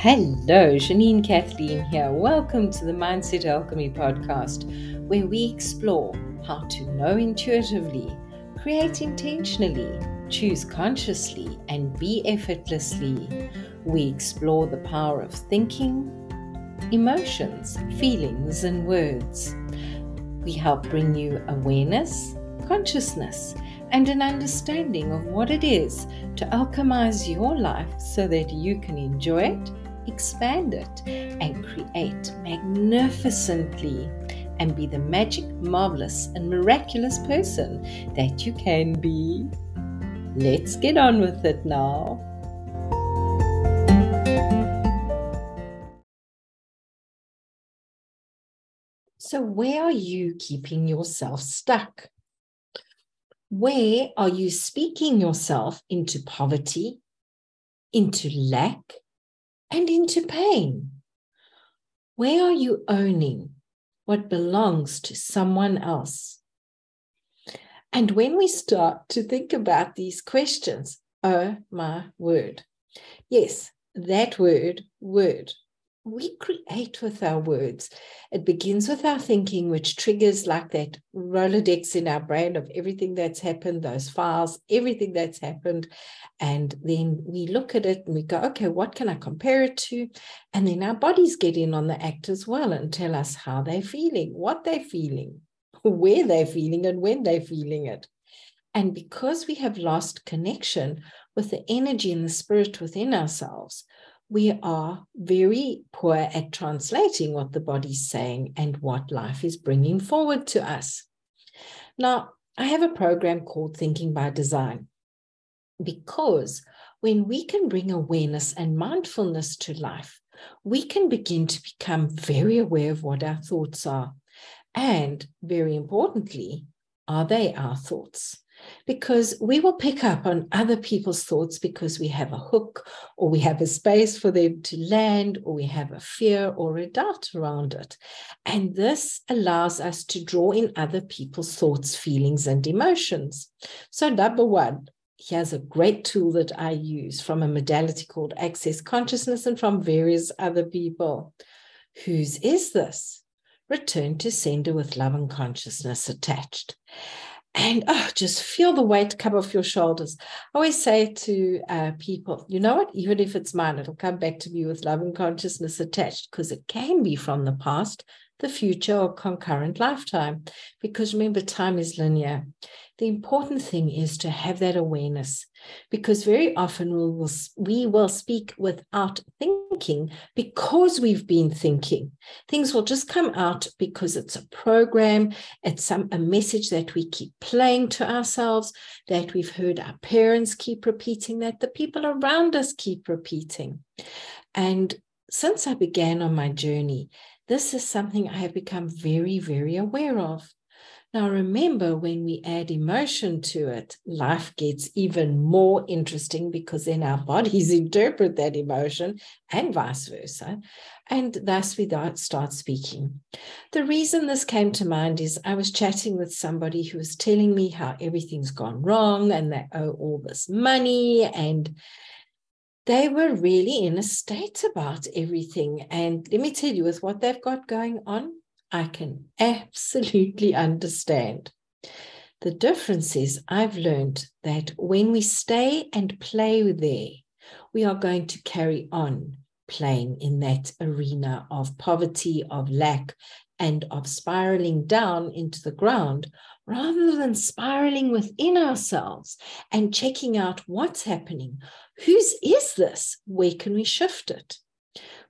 Hello, Janine Kathleen here. Welcome to the Mindset Alchemy podcast, where we explore how to know intuitively, create intentionally, choose consciously, and be effortlessly. We explore the power of thinking, emotions, feelings, and words. We help bring you awareness, consciousness, and an understanding of what it is to alchemize your life so that you can enjoy it expand it, and create magnificently and be the magic, marvelous, and miraculous person that you can be. Let's get on with it now. So, where are you keeping yourself stuck? Where are you speaking yourself into poverty, into lack, and into pain? Where are you owning what belongs to someone else? And when we start to think about these questions, oh my word. Yes, that word, word, we create with our words. It begins with our thinking, which triggers like that Rolodex in our brain of everything that's happened, those files, everything that's happened. And then we look at it and we go, okay, what can I compare it to? And then our bodies get in on the act as well and tell us how they're feeling, what they're feeling, where they're feeling, and when they're feeling it. And because we have lost connection with the energy and the spirit within ourselves, we are very poor at translating what the body's saying and what life is bringing forward to us. Now, I have a program called Thinking by Design because when we can bring awareness and mindfulness to life, we can begin to become very aware of what our thoughts are. And very importantly, are they our thoughts? Because we will pick up on other people's thoughts because we have a hook or we have a space for them to land or we have a fear or a doubt around it. And this allows us to draw in other people's thoughts, feelings, and emotions. So, number one, here's a great tool that I use from a modality called Access Consciousness and from various other people. Whose is this? Return to sender with love and consciousness attached and oh, just feel the weight come off your shoulders. I always say to uh, people, you know what? Even if it's mine, it'll come back to me with love and consciousness attached because it can be from the past, the future, or concurrent lifetime. Because remember, time is linear. The important thing is to have that awareness because very often we will, we will speak without thinking because we've been thinking. Things will just come out because it's a program, it's some, a message that we keep playing to ourselves, that we've heard our parents keep repeating, that the people around us keep repeating. And since I began on my journey, this is something I have become very, very aware of. Now, remember, when we add emotion to it, life gets even more interesting because then our bodies interpret that emotion and vice versa. And thus we start speaking. The reason this came to mind is I was chatting with somebody who was telling me how everything's gone wrong and they owe all this money and they were really in a state about everything. And let me tell you, with what they've got going on, I can absolutely understand. The difference is, I've learned that when we stay and play there, we are going to carry on playing in that arena of poverty, of lack, and of spiraling down into the ground rather than spiraling within ourselves and checking out what's happening. Whose is this? Where can we shift it?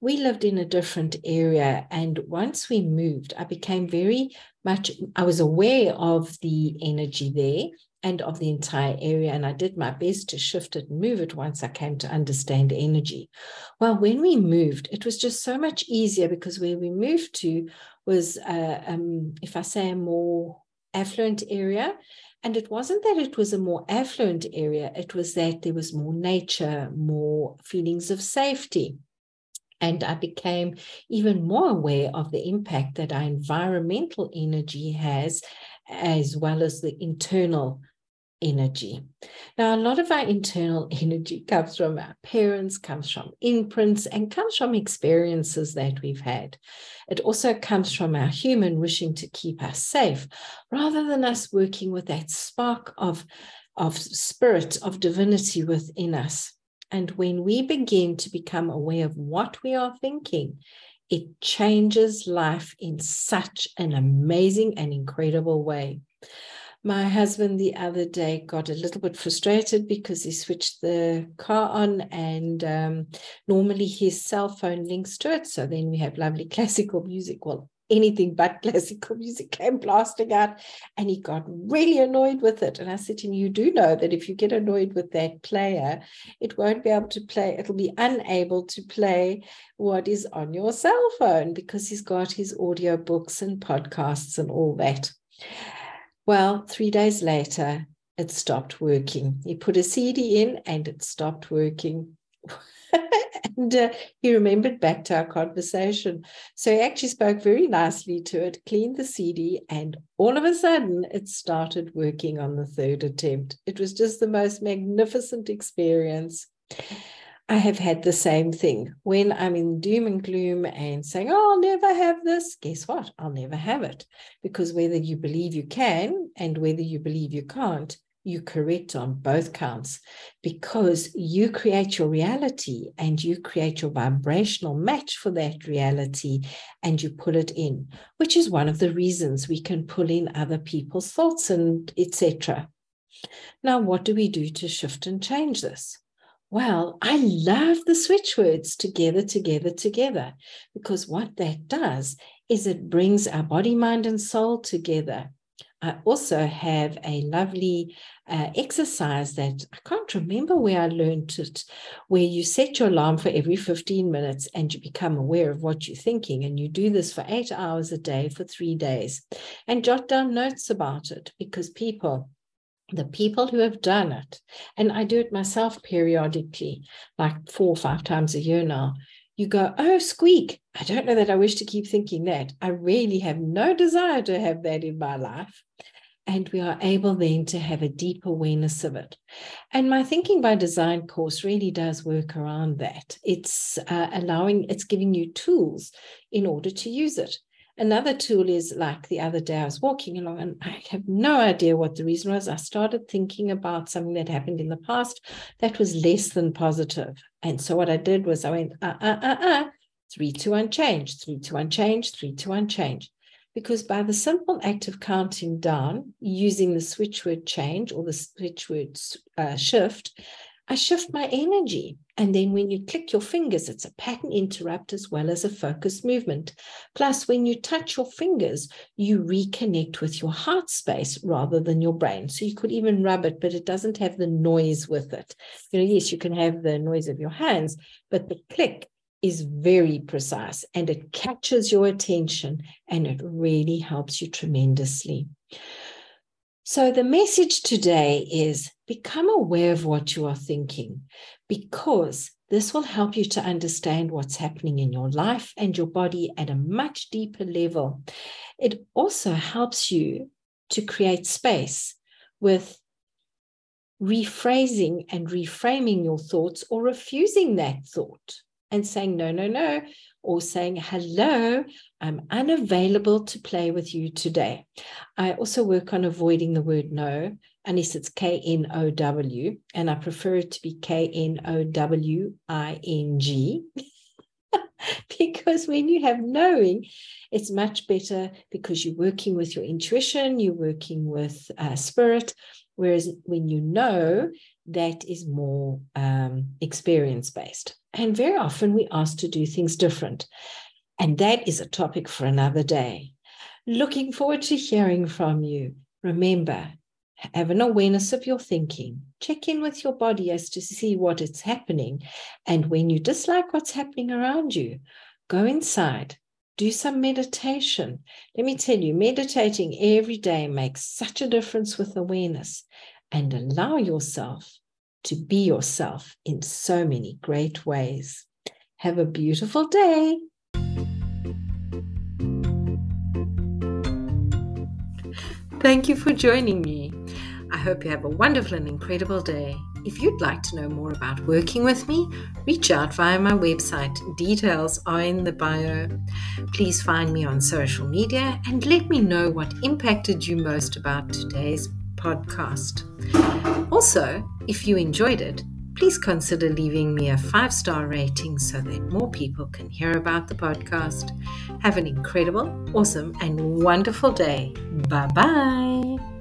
We lived in a different area. And once we moved, I became very much, I was aware of the energy there and of the entire area. And I did my best to shift it and move it once I came to understand energy. Well, when we moved, it was just so much easier because where we moved to was, uh, um, if I say, a more affluent area. And it wasn't that it was a more affluent area, it was that there was more nature, more feelings of safety. And I became even more aware of the impact that our environmental energy has, as well as the internal energy. Now, a lot of our internal energy comes from our parents, comes from imprints, and comes from experiences that we've had. It also comes from our human wishing to keep us safe, rather than us working with that spark of, of spirit, of divinity within us. And when we begin to become aware of what we are thinking, it changes life in such an amazing and incredible way. My husband the other day got a little bit frustrated because he switched the car on, and um, normally his cell phone links to it. So then we have lovely classical music. Well, anything but classical music came blasting out, and he got really annoyed with it. And I said to him, You do know that if you get annoyed with that player, it won't be able to play, it'll be unable to play what is on your cell phone because he's got his audio books and podcasts and all that. Well, three days later, it stopped working. He put a CD in and it stopped working. and uh, he remembered back to our conversation. So he actually spoke very nicely to it, cleaned the CD, and all of a sudden it started working on the third attempt. It was just the most magnificent experience. I have had the same thing. When I'm in doom and gloom and saying, Oh, I'll never have this, guess what? I'll never have it. Because whether you believe you can and whether you believe you can't, you're correct on both counts because you create your reality and you create your vibrational match for that reality and you pull it in, which is one of the reasons we can pull in other people's thoughts and etc. Now, what do we do to shift and change this? Well, I love the switch words together, together, together, because what that does is it brings our body, mind, and soul together. I also have a lovely uh, exercise that I can't remember where I learned it, where you set your alarm for every 15 minutes and you become aware of what you're thinking. And you do this for eight hours a day for three days and jot down notes about it because people the people who have done it, and I do it myself periodically, like four or five times a year now, you go, oh, squeak. I don't know that I wish to keep thinking that. I really have no desire to have that in my life. And we are able then to have a deep awareness of it. And my Thinking by Design course really does work around that. It's uh, allowing, it's giving you tools in order to use it. Another tool is like the other day, I was walking along and I have no idea what the reason was. I started thinking about something that happened in the past that was less than positive. And so what I did was I went, uh, uh, uh, uh, three to unchanged, three to unchanged, three to. Because by the simple act of counting down using the switch word change or the switch word uh, shift, I shift my energy. And then when you click your fingers, it's a pattern interrupt as well as a focus movement. Plus, when you touch your fingers, you reconnect with your heart space rather than your brain. So you could even rub it, but it doesn't have the noise with it. You know, yes, you can have the noise of your hands, but the click is very precise and it catches your attention and it really helps you tremendously. So, the message today is become aware of what you are thinking because this will help you to understand what's happening in your life and your body at a much deeper level. It also helps you to create space with rephrasing and reframing your thoughts or refusing that thought and saying, no, no, no, or saying, hello, I'm unavailable to play with you today. I also work on avoiding the word no, unless it's K N O W, and I prefer it to be K N O W I N G. because when you have knowing, it's much better because you're working with your intuition, you're working with uh, spirit. Whereas when you know, that is more um, experience based. And very often we ask to do things different. And that is a topic for another day. Looking forward to hearing from you. Remember, have an awareness of your thinking. Check in with your body as to see what is happening. And when you dislike what's happening around you, go inside, do some meditation. Let me tell you, meditating every day makes such a difference with awareness and allow yourself to be yourself in so many great ways. Have a beautiful day. Thank you for joining me. I hope you have a wonderful and incredible day. If you'd like to know more about working with me, reach out via my website. Details are in the bio. Please find me on social media and let me know what impacted you most about today's podcast. Also, if you enjoyed it, please consider leaving me a five star rating so that more people can hear about the podcast. Have an incredible, awesome, and wonderful day. Bye bye.